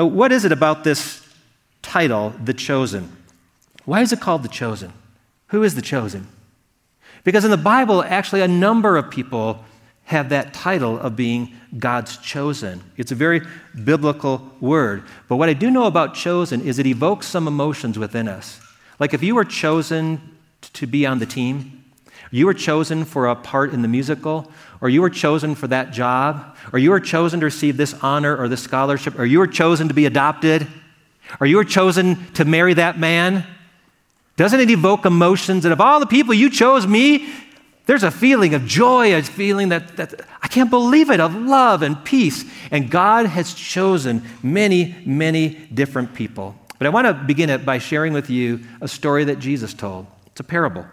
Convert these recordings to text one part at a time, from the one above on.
Now, what is it about this title, The Chosen? Why is it called The Chosen? Who is the chosen? Because in the Bible, actually, a number of people have that title of being God's chosen. It's a very biblical word. But what I do know about chosen is it evokes some emotions within us. Like if you were chosen to be on the team, you were chosen for a part in the musical, or you were chosen for that job, or you were chosen to receive this honor or this scholarship, or you were chosen to be adopted, or you were chosen to marry that man. Doesn't it evoke emotions that of all the people you chose me, there's a feeling of joy, a feeling that, that I can't believe it, of love and peace. And God has chosen many, many different people. But I want to begin it by sharing with you a story that Jesus told. It's a parable.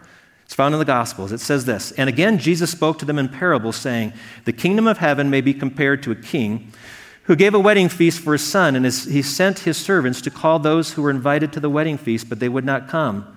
It's found in the Gospels. It says this And again, Jesus spoke to them in parables, saying, The kingdom of heaven may be compared to a king who gave a wedding feast for his son, and he sent his servants to call those who were invited to the wedding feast, but they would not come.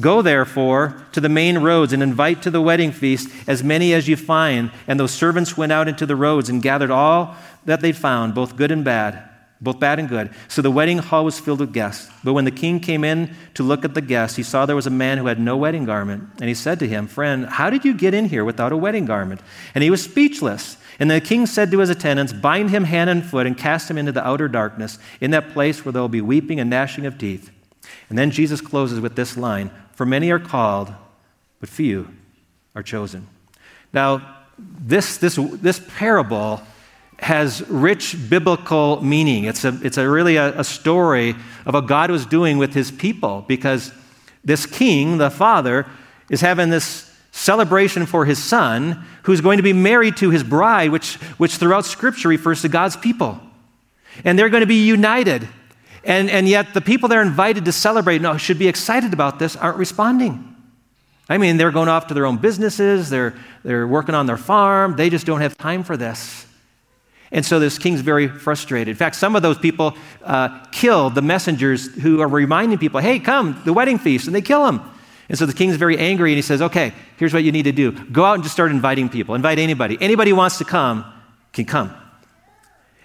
Go therefore to the main roads and invite to the wedding feast as many as you find. And those servants went out into the roads and gathered all that they found, both good and bad, both bad and good. So the wedding hall was filled with guests. But when the king came in to look at the guests, he saw there was a man who had no wedding garment. And he said to him, Friend, how did you get in here without a wedding garment? And he was speechless. And the king said to his attendants, Bind him hand and foot and cast him into the outer darkness, in that place where there will be weeping and gnashing of teeth. And then Jesus closes with this line For many are called, but few are chosen. Now, this, this, this parable has rich biblical meaning. It's, a, it's a really a, a story of what God was doing with his people because this king, the father, is having this celebration for his son who's going to be married to his bride, which, which throughout Scripture refers to God's people. And they're going to be united. And, and yet, the people they're invited to celebrate, no, should be excited about this, aren't responding. I mean, they're going off to their own businesses, they're, they're working on their farm, they just don't have time for this. And so this king's very frustrated. In fact, some of those people uh, kill the messengers who are reminding people, hey, come, the wedding feast, and they kill them. And so the king's very angry and he says, okay, here's what you need to do go out and just start inviting people. Invite anybody. Anybody who wants to come can come.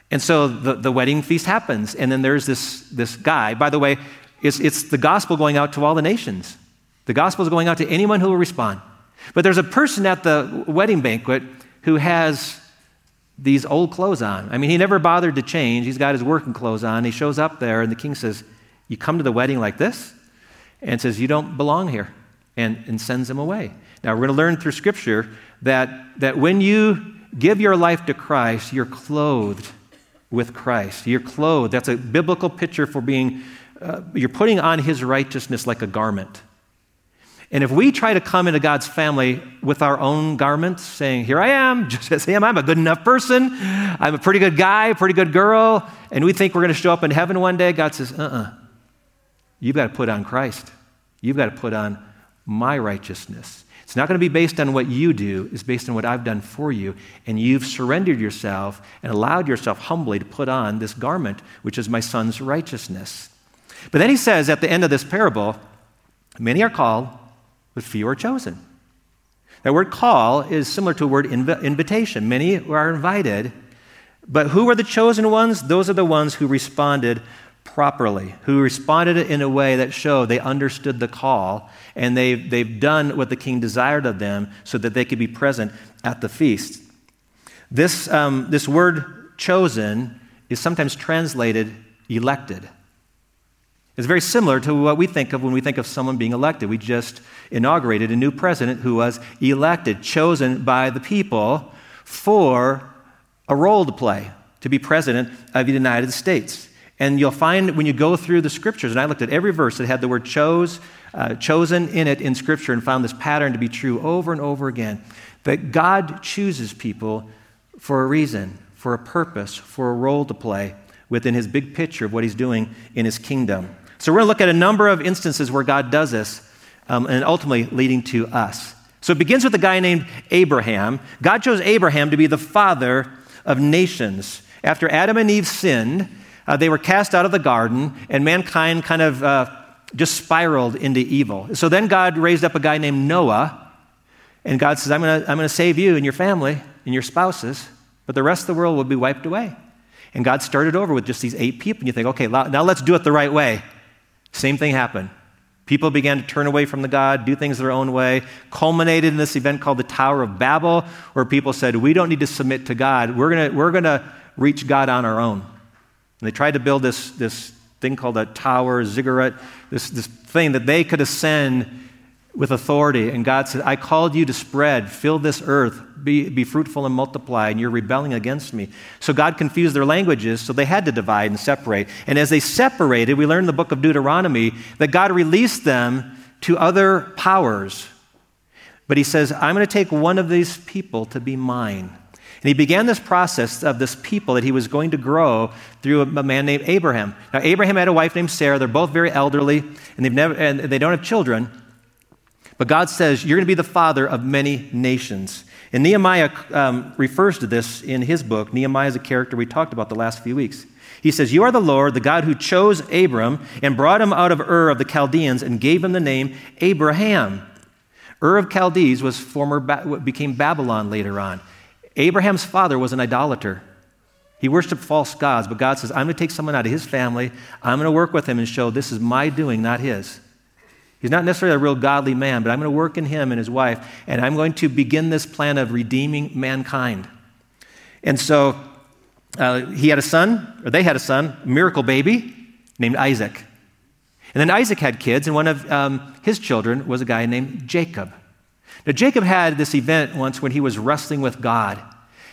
And so the, the wedding feast happens. And then there's this, this guy. By the way, it's, it's the gospel going out to all the nations. The gospel is going out to anyone who will respond. But there's a person at the wedding banquet who has these old clothes on. I mean, he never bothered to change. He's got his working clothes on. He shows up there, and the king says, You come to the wedding like this? And says, You don't belong here, and, and sends him away. Now, we're going to learn through Scripture that, that when you give your life to Christ, you're clothed with Christ. You're clothed. That's a biblical picture for being, uh, you're putting on his righteousness like a garment. And if we try to come into God's family with our own garments, saying, Here I am, just as I am, I'm a good enough person, I'm a pretty good guy, pretty good girl, and we think we're going to show up in heaven one day, God says, Uh uh-uh. uh. you have got to put on Christ. You've got to put on my righteousness. It's not going to be based on what you do, it's based on what I've done for you. And you've surrendered yourself and allowed yourself humbly to put on this garment, which is my son's righteousness. But then he says at the end of this parable, many are called, but few are chosen. That word call is similar to a word inv- invitation. Many are invited, but who are the chosen ones? Those are the ones who responded properly, who responded in a way that showed they understood the call and they've, they've done what the king desired of them so that they could be present at the feast. This, um, this word chosen is sometimes translated elected. It's very similar to what we think of when we think of someone being elected. We just inaugurated a new president who was elected, chosen by the people for a role to play, to be president of the United States. And you'll find when you go through the scriptures, and I looked at every verse that had the word chose, uh, chosen in it in scripture and found this pattern to be true over and over again that God chooses people for a reason, for a purpose, for a role to play within his big picture of what he's doing in his kingdom. So we're going to look at a number of instances where God does this um, and ultimately leading to us. So it begins with a guy named Abraham. God chose Abraham to be the father of nations. After Adam and Eve sinned, uh, they were cast out of the garden, and mankind kind of uh, just spiraled into evil. So then God raised up a guy named Noah, and God says, I'm going to I'm going to save you and your family and your spouses, but the rest of the world will be wiped away. And God started over with just these eight people, and you think, okay, now let's do it the right way. Same thing happened. People began to turn away from the God, do things their own way, culminated in this event called the Tower of Babel, where people said, We don't need to submit to God. We're going we're to reach God on our own. And they tried to build this, this thing called a tower, ziggurat, this, this thing that they could ascend with authority. And God said, I called you to spread, fill this earth, be, be fruitful and multiply, and you're rebelling against me. So God confused their languages, so they had to divide and separate. And as they separated, we learn in the book of Deuteronomy that God released them to other powers. But he says, I'm going to take one of these people to be mine. And he began this process of this people that he was going to grow through a man named Abraham. Now, Abraham had a wife named Sarah. They're both very elderly, and, they've never, and they don't have children. But God says, You're going to be the father of many nations. And Nehemiah um, refers to this in his book. Nehemiah is a character we talked about the last few weeks. He says, You are the Lord, the God who chose Abram and brought him out of Ur of the Chaldeans and gave him the name Abraham. Ur of Chaldees was former became Babylon later on. Abraham's father was an idolater. He worshiped false gods, but God says, I'm going to take someone out of his family. I'm going to work with him and show this is my doing, not his. He's not necessarily a real godly man, but I'm going to work in him and his wife, and I'm going to begin this plan of redeeming mankind. And so uh, he had a son, or they had a son, a miracle baby named Isaac. And then Isaac had kids, and one of um, his children was a guy named Jacob. Now, Jacob had this event once when he was wrestling with God.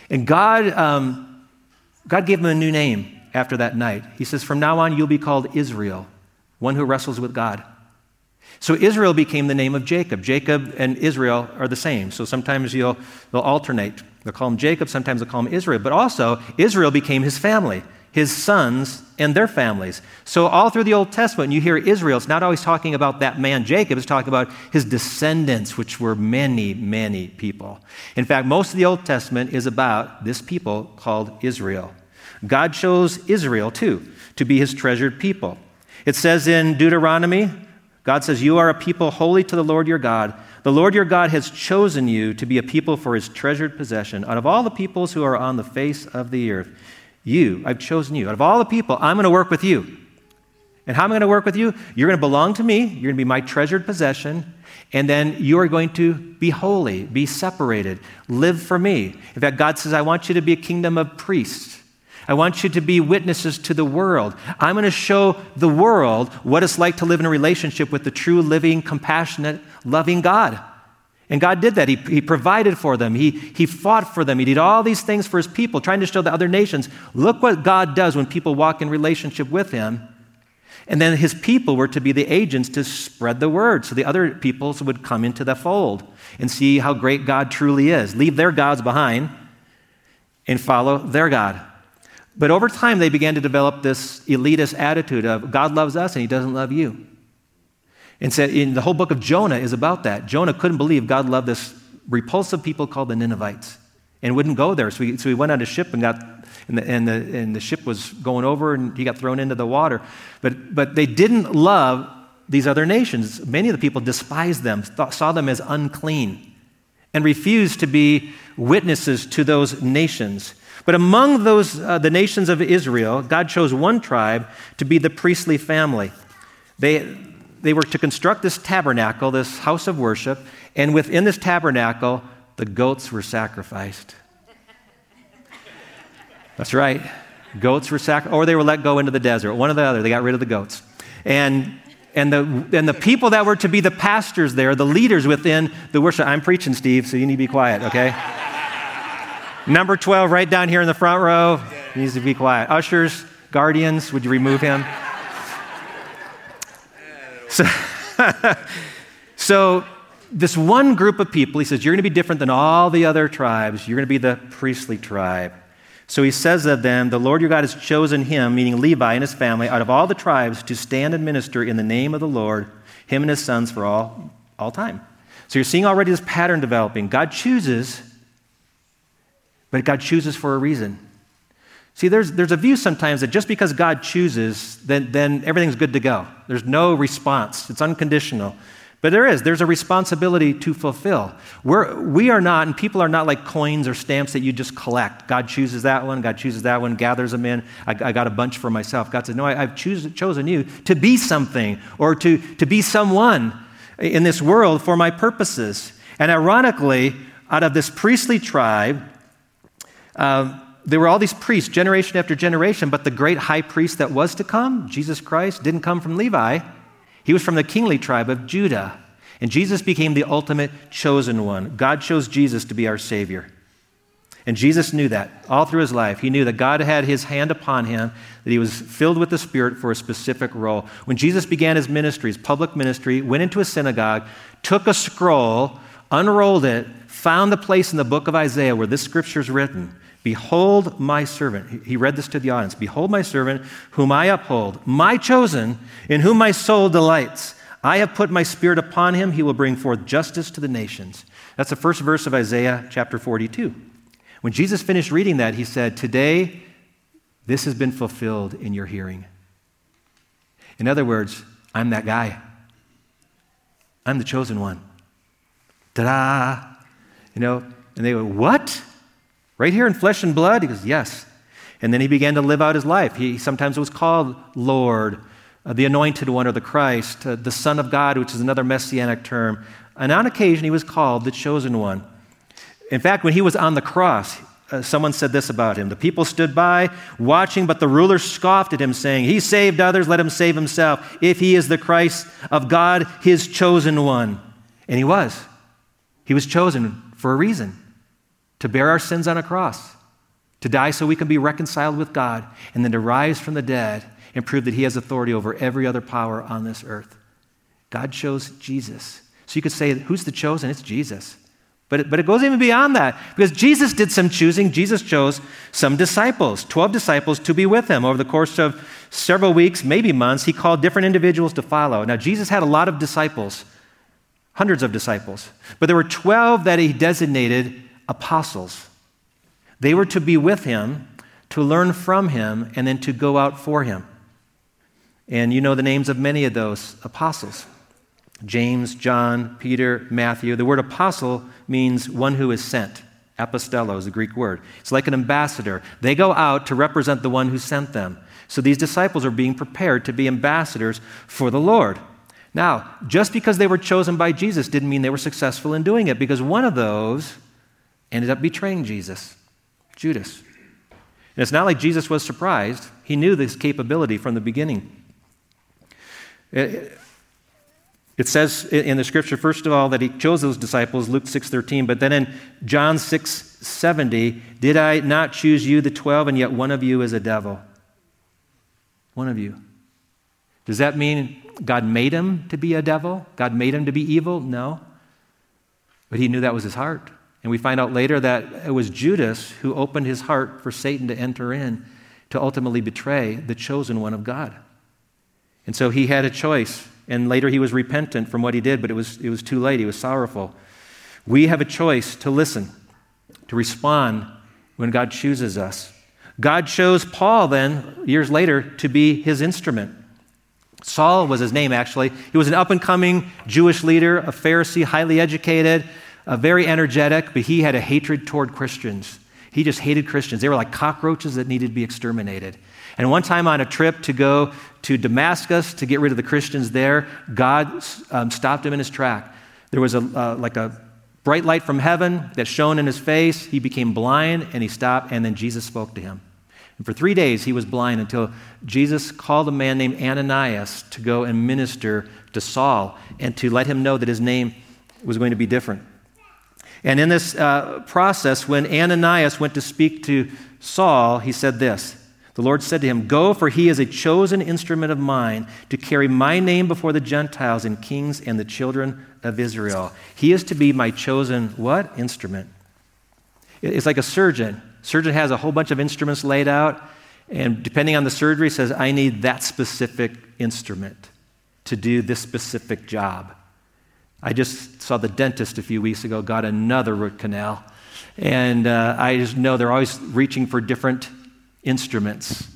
And God, um, God gave him a new name after that night. He says, From now on, you'll be called Israel, one who wrestles with God. So Israel became the name of Jacob. Jacob and Israel are the same. So sometimes you'll, they'll alternate. They'll call him Jacob, sometimes they'll call him Israel. But also, Israel became his family, his sons and their families. So all through the Old Testament, you hear Israel, it's not always talking about that man Jacob, it's talking about his descendants, which were many, many people. In fact, most of the Old Testament is about this people called Israel. God chose Israel, too, to be his treasured people. It says in Deuteronomy God says, You are a people holy to the Lord your God. The Lord your God has chosen you to be a people for his treasured possession. Out of all the peoples who are on the face of the earth, you, I've chosen you. Out of all the people, I'm going to work with you. And how am I going to work with you? You're going to belong to me. You're going to be my treasured possession. And then you are going to be holy, be separated, live for me. In fact, God says, I want you to be a kingdom of priests. I want you to be witnesses to the world. I'm going to show the world what it's like to live in a relationship with the true, living, compassionate, loving God. And God did that. He, he provided for them. He, he fought for them. He did all these things for his people, trying to show the other nations look what God does when people walk in relationship with him. And then his people were to be the agents to spread the word so the other peoples would come into the fold and see how great God truly is. Leave their gods behind and follow their God. But over time, they began to develop this elitist attitude of God loves us and he doesn't love you. And said in the whole book of Jonah is about that. Jonah couldn't believe God loved this repulsive people called the Ninevites and wouldn't go there. So he, so he went on a ship and got, and the, and, the, and the ship was going over and he got thrown into the water. But, but they didn't love these other nations. Many of the people despised them, thought, saw them as unclean, and refused to be witnesses to those nations. But among those, uh, the nations of Israel, God chose one tribe to be the priestly family. They, they were to construct this tabernacle, this house of worship, and within this tabernacle, the goats were sacrificed. That's right. Goats were sacrificed, or they were let go into the desert. One or the other. They got rid of the goats. And, and, the, and the people that were to be the pastors there, the leaders within the worship. I'm preaching, Steve, so you need to be quiet, okay? Number 12, right down here in the front row, needs to be quiet. Ushers, guardians, would you remove him? So, so, this one group of people, he says, you're going to be different than all the other tribes. You're going to be the priestly tribe. So he says of them, The Lord your God has chosen him, meaning Levi and his family, out of all the tribes to stand and minister in the name of the Lord, him and his sons for all all time. So you're seeing already this pattern developing. God chooses, but God chooses for a reason. See, there's, there's a view sometimes that just because God chooses, then, then everything's good to go. There's no response, it's unconditional. But there is. There's a responsibility to fulfill. We're, we are not, and people are not like coins or stamps that you just collect. God chooses that one, God chooses that one, gathers them in. I, I got a bunch for myself. God said, No, I, have choose, chosen you to be something or to, to be someone in this world for my purposes. And ironically, out of this priestly tribe, uh, there were all these priests, generation after generation, but the great high priest that was to come, Jesus Christ, didn't come from Levi. He was from the kingly tribe of Judah. And Jesus became the ultimate chosen one. God chose Jesus to be our Savior. And Jesus knew that all through his life. He knew that God had his hand upon him, that he was filled with the Spirit for a specific role. When Jesus began his ministry, his public ministry, went into a synagogue, took a scroll, unrolled it, found the place in the book of Isaiah where this scripture is written Behold my servant. He read this to the audience. Behold my servant, whom I uphold, my chosen, in whom my soul delights. I have put my spirit upon him. He will bring forth justice to the nations. That's the first verse of Isaiah chapter 42. When Jesus finished reading that, he said, Today, this has been fulfilled in your hearing. In other words, I'm that guy. I'm the chosen one. Ta da! You know, and they go, What? Right here in flesh and blood? He goes, Yes. And then he began to live out his life. He sometimes was called Lord, uh, the anointed one, or the Christ, uh, the Son of God, which is another messianic term. And on occasion, he was called the chosen one. In fact, when he was on the cross, uh, someone said this about him. The people stood by, watching, but the ruler scoffed at him, saying, He saved others, let him save himself, if he is the Christ of God, his chosen one. And he was. He was chosen for a reason to bear our sins on a cross, to die so we can be reconciled with God, and then to rise from the dead and prove that He has authority over every other power on this earth. God chose Jesus. So you could say, who's the chosen? It's Jesus. But it, but it goes even beyond that because Jesus did some choosing. Jesus chose some disciples, 12 disciples, to be with him over the course of several weeks, maybe months. He called different individuals to follow. Now, Jesus had a lot of disciples, hundreds of disciples, but there were 12 that he designated apostles. They were to be with him, to learn from him, and then to go out for him. And you know the names of many of those apostles James, John, Peter, Matthew. The word apostle means one who is sent. Apostello is the Greek word. It's like an ambassador. They go out to represent the one who sent them. So these disciples are being prepared to be ambassadors for the Lord. Now, just because they were chosen by Jesus didn't mean they were successful in doing it, because one of those ended up betraying Jesus, Judas. And it's not like Jesus was surprised. He knew this capability from the beginning. It, it says in the scripture, first of all, that he chose those disciples, Luke 6.13, but then in John 6.70, did I not choose you, the 12, and yet one of you is a devil? One of you. Does that mean God made him to be a devil? God made him to be evil? No. But he knew that was his heart. And we find out later that it was Judas who opened his heart for Satan to enter in to ultimately betray the chosen one of God. And so he had a choice. And later he was repentant from what he did, but it was, it was too late. He was sorrowful. We have a choice to listen, to respond when God chooses us. God chose Paul then, years later, to be his instrument. Saul was his name, actually. He was an up and coming Jewish leader, a Pharisee, highly educated, uh, very energetic, but he had a hatred toward Christians. He just hated Christians. They were like cockroaches that needed to be exterminated. And one time on a trip to go to Damascus to get rid of the Christians there, God um, stopped him in his track. There was a, uh, like a bright light from heaven that shone in his face. He became blind and he stopped, and then Jesus spoke to him. And for three days, he was blind until Jesus called a man named Ananias to go and minister to Saul and to let him know that his name was going to be different. And in this uh, process, when Ananias went to speak to Saul, he said this The Lord said to him, Go, for he is a chosen instrument of mine to carry my name before the Gentiles and kings and the children of Israel. He is to be my chosen what? Instrument. It's like a surgeon. Surgeon has a whole bunch of instruments laid out, and depending on the surgery, says, I need that specific instrument to do this specific job. I just saw the dentist a few weeks ago, got another root canal. And uh, I just know they're always reaching for different instruments.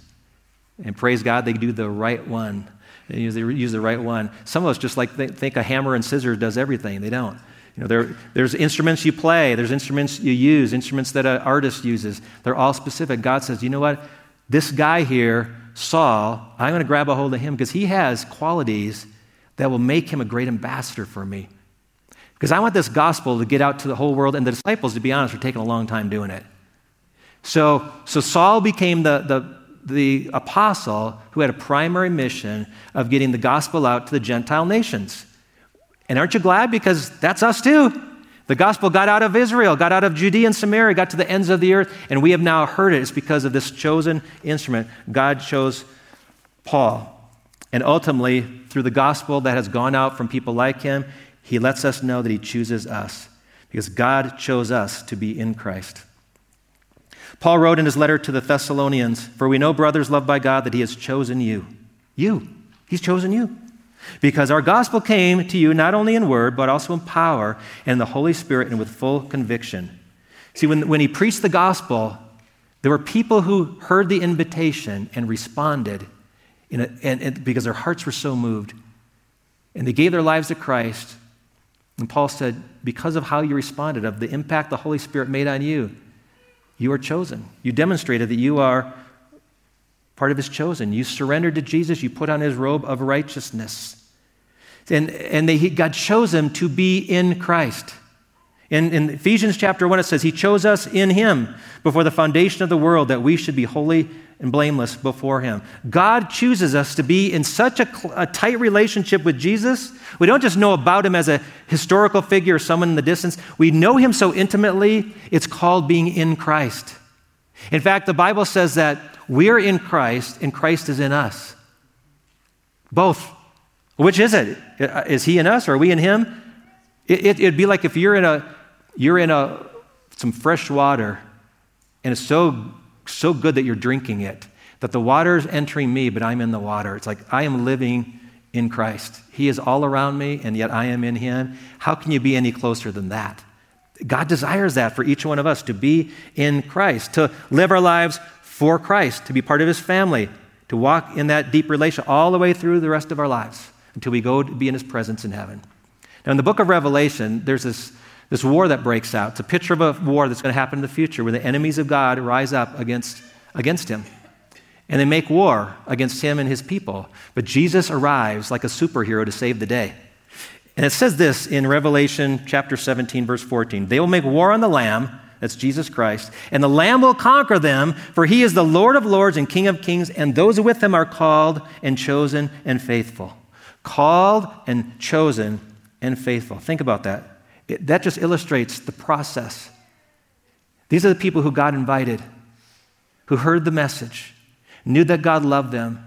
And praise God, they do the right one. They use, use the right one. Some of us just like think, think a hammer and scissors does everything. They don't. You know, there, there's instruments you play, there's instruments you use, instruments that an artist uses. They're all specific. God says, you know what? This guy here, Saul, I'm going to grab a hold of him because he has qualities that will make him a great ambassador for me. Because I want this gospel to get out to the whole world, and the disciples, to be honest, were taking a long time doing it. So, so Saul became the, the, the apostle who had a primary mission of getting the gospel out to the Gentile nations. And aren't you glad? Because that's us too. The gospel got out of Israel, got out of Judea and Samaria, got to the ends of the earth, and we have now heard it. It's because of this chosen instrument. God chose Paul. And ultimately, through the gospel that has gone out from people like him, he lets us know that he chooses us because God chose us to be in Christ. Paul wrote in his letter to the Thessalonians For we know, brothers loved by God, that he has chosen you. You. He's chosen you. Because our gospel came to you not only in word, but also in power and the Holy Spirit and with full conviction. See, when, when he preached the gospel, there were people who heard the invitation and responded a, and, and because their hearts were so moved. And they gave their lives to Christ. And Paul said, because of how you responded, of the impact the Holy Spirit made on you, you are chosen. You demonstrated that you are part of his chosen. You surrendered to Jesus, you put on his robe of righteousness. And, and they, God chose them to be in Christ. In, in Ephesians chapter 1, it says, He chose us in Him before the foundation of the world that we should be holy and blameless before Him. God chooses us to be in such a, a, tight relationship with Jesus. We don't just know about Him as a historical figure or someone in the distance, we know Him so intimately, it's called being in Christ. In fact, the Bible says that we're in Christ and Christ is in us. Both. Which is it? Uh, is He in us or are we in Him? It, it'd be like if you're in a you're in a some fresh water and it's so so good that you're drinking it, that the water is entering me, but I'm in the water. It's like I am living in Christ. He is all around me, and yet I am in Him. How can you be any closer than that? God desires that for each one of us to be in Christ, to live our lives for Christ, to be part of His family, to walk in that deep relation all the way through the rest of our lives until we go to be in His presence in heaven. Now, in the book of Revelation, there's this this war that breaks out. It's a picture of a war that's going to happen in the future where the enemies of God rise up against, against him. And they make war against him and his people. But Jesus arrives like a superhero to save the day. And it says this in Revelation chapter 17, verse 14 They will make war on the Lamb, that's Jesus Christ, and the Lamb will conquer them, for he is the Lord of lords and King of kings, and those with him are called and chosen and faithful. Called and chosen and faithful. Think about that. It, that just illustrates the process. These are the people who God invited, who heard the message, knew that God loved them,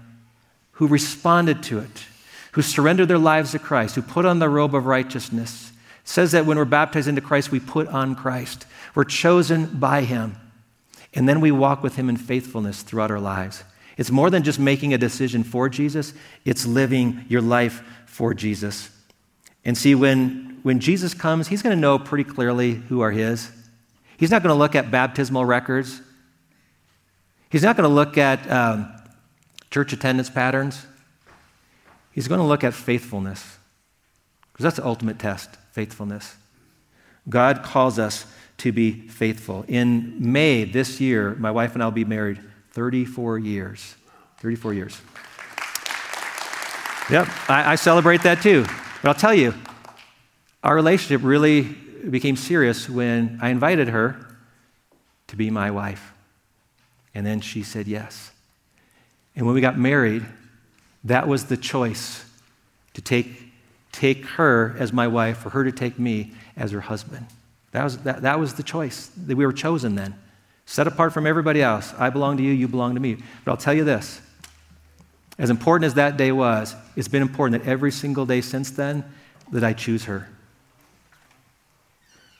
who responded to it, who surrendered their lives to Christ, who put on the robe of righteousness. It says that when we're baptized into Christ, we put on Christ. We're chosen by Him. And then we walk with Him in faithfulness throughout our lives. It's more than just making a decision for Jesus, it's living your life for Jesus. And see, when when Jesus comes, he's going to know pretty clearly who are his. He's not going to look at baptismal records. He's not going to look at um, church attendance patterns. He's going to look at faithfulness, because that's the ultimate test faithfulness. God calls us to be faithful. In May this year, my wife and I will be married 34 years. 34 years. Yep, I, I celebrate that too. But I'll tell you, our relationship really became serious when I invited her to be my wife. And then she said yes. And when we got married, that was the choice to take, take her as my wife, for her to take me as her husband. That was, that, that was the choice that we were chosen then. Set apart from everybody else. I belong to you, you belong to me. But I'll tell you this as important as that day was, it's been important that every single day since then that I choose her.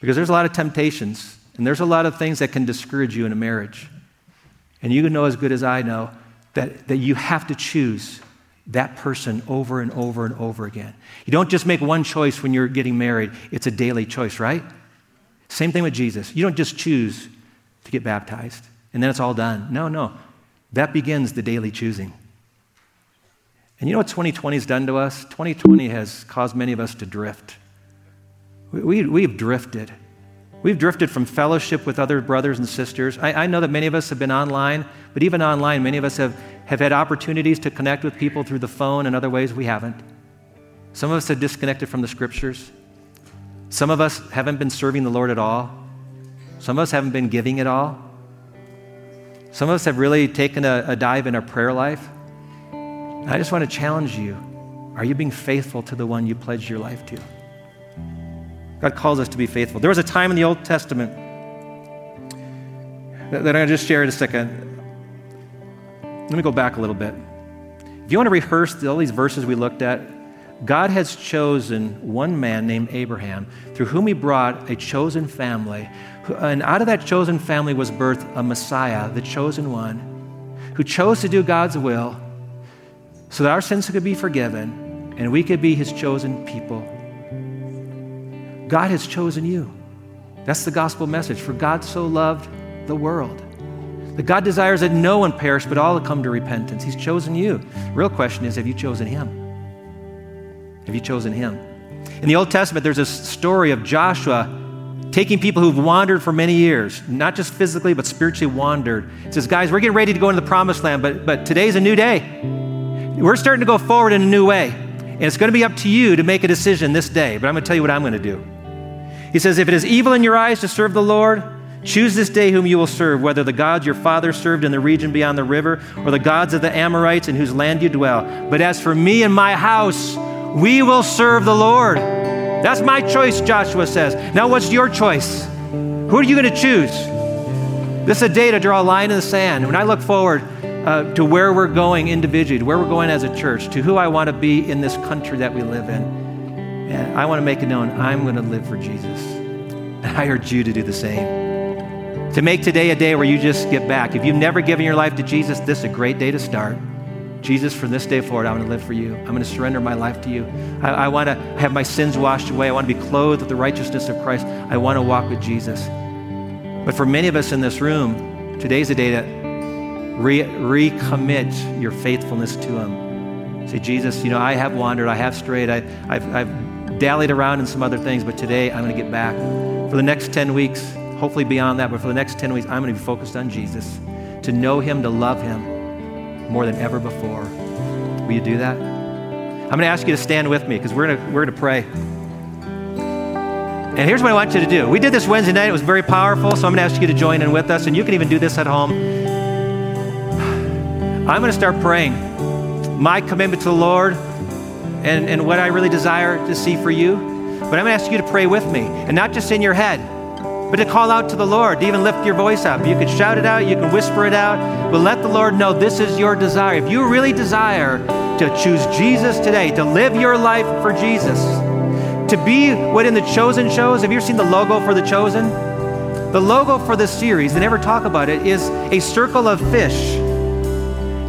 Because there's a lot of temptations, and there's a lot of things that can discourage you in a marriage. And you know as good as I know that, that you have to choose that person over and over and over again. You don't just make one choice when you're getting married, it's a daily choice, right? Same thing with Jesus. You don't just choose to get baptized and then it's all done. No, no. That begins the daily choosing. And you know what 2020 has done to us? 2020 has caused many of us to drift. We, we, have drifted. We've drifted from fellowship with other brothers and sisters. I, I know that many of us have been online, but even online, many of us have, have had opportunities to connect with people through the phone and other ways we haven't. Some of us have disconnected from the scriptures. Some of us haven't been serving the Lord at all. Some of us haven't been giving at all. Some of us have really taken a, a dive in our prayer life. I just want to challenge you. Are you being faithful to the one you pledged your life to? God calls us to be faithful. There was a time in the Old Testament that, I'm going to just share in a second. Let me go back a little bit. If you want to rehearse all these verses we looked at, God has chosen one man named Abraham, through whom he brought a chosen family. And out of that chosen family was birthed a Messiah, the chosen one, who chose to do God's will so that our sins could be forgiven and we could be his chosen people. God has chosen you. That's the gospel message. For God so loved the world. That God desires that no one perish, but all come to repentance. He's chosen you. Real question is have you chosen Him? Have you chosen Him? In the Old Testament, there's a story of Joshua taking people who've wandered for many years, not just physically, but spiritually wandered. He says, Guys, we're getting ready to go into the promised land, but, but today's a new day. We're starting to go forward in a new way. And it's going to be up to you to make a decision this day, but I'm going to tell you what I'm going to do. He says, If it is evil in your eyes to serve the Lord, choose this day whom you will serve, whether the gods your father served in the region beyond the river, or the gods of the Amorites in whose land you dwell. But as for me and my house, we will serve the Lord. That's my choice, Joshua says. Now, what's your choice? Who are you going to choose? This is a day to draw a line in the sand. When I look forward uh, to where we're going individually, to where we're going as a church, to who I want to be in this country that we live in, and I want to make it known I'm going to live for Jesus. And I urge you to do the same. To make today a day where you just get back. If you've never given your life to Jesus, this is a great day to start. Jesus, from this day forward, I'm going to live for you. I'm going to surrender my life to you. I, I want to have my sins washed away. I want to be clothed with the righteousness of Christ. I want to walk with Jesus. But for many of us in this room, today's a day to re- recommit your faithfulness to Him. Say, Jesus, you know, I have wandered, I have strayed, I, I've, I've dallied around in some other things, but today I'm going to get back. For the next 10 weeks, hopefully beyond that, but for the next 10 weeks, I'm going to be focused on Jesus, to know Him, to love Him more than ever before. Will you do that? I'm going to ask you to stand with me because we're going to, we're going to pray. And here's what I want you to do. We did this Wednesday night. It was very powerful, so I'm going to ask you to join in with us, and you can even do this at home. I'm going to start praying. My commitment to the Lord and, and what I really desire to see for you. But I'm going to ask you to pray with me, and not just in your head, but to call out to the Lord, to even lift your voice up. You can shout it out, you can whisper it out, but let the Lord know this is your desire. If you really desire to choose Jesus today, to live your life for Jesus, to be what in the Chosen shows, have you ever seen the logo for the Chosen? The logo for this series, they never talk about it, is a circle of fish.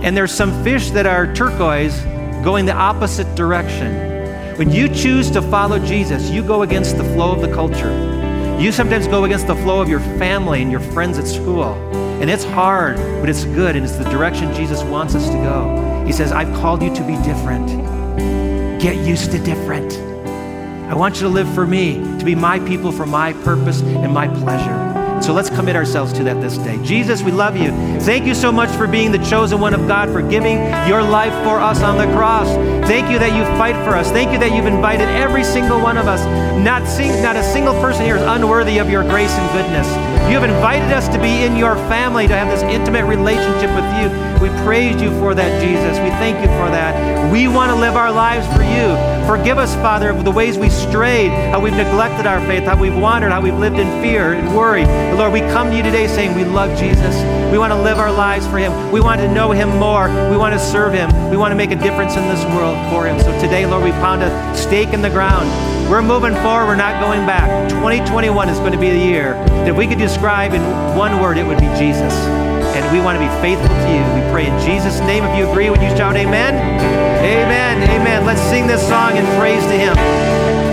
And there's some fish that are turquoise going the opposite direction. When you choose to follow Jesus, you go against the flow of the culture. You sometimes go against the flow of your family and your friends at school. And it's hard, but it's good, and it's the direction Jesus wants us to go. He says, I've called you to be different. Get used to different. I want you to live for me, to be my people for my purpose and my pleasure. So let's commit ourselves to that this day. Jesus, we love you. Thank you so much for being the chosen one of God, for giving your life for us on the cross. Thank you that you fight for us. Thank you that you've invited every single one of us. Not, sing, not a single person here is unworthy of your grace and goodness. You have invited us to be in your family, to have this intimate relationship with you. We praise you for that, Jesus. We thank you for that. We want to live our lives for you. Forgive us, Father, of the ways we strayed, how we've neglected our faith, how we've wandered, how we've lived in fear and worry. But Lord, we come to you today saying we love Jesus. We want to live our lives for him. We want to know him more. We want to serve him. We want to make a difference in this world for him. So today, Lord, we found a stake in the ground. We're moving forward. We're not going back. 2021 is going to be the year that we could describe in one word, it would be Jesus. And we want to be faithful to you. We pray in Jesus' name. If you agree, would you shout amen? Amen. Amen. Let's sing this song and praise to him.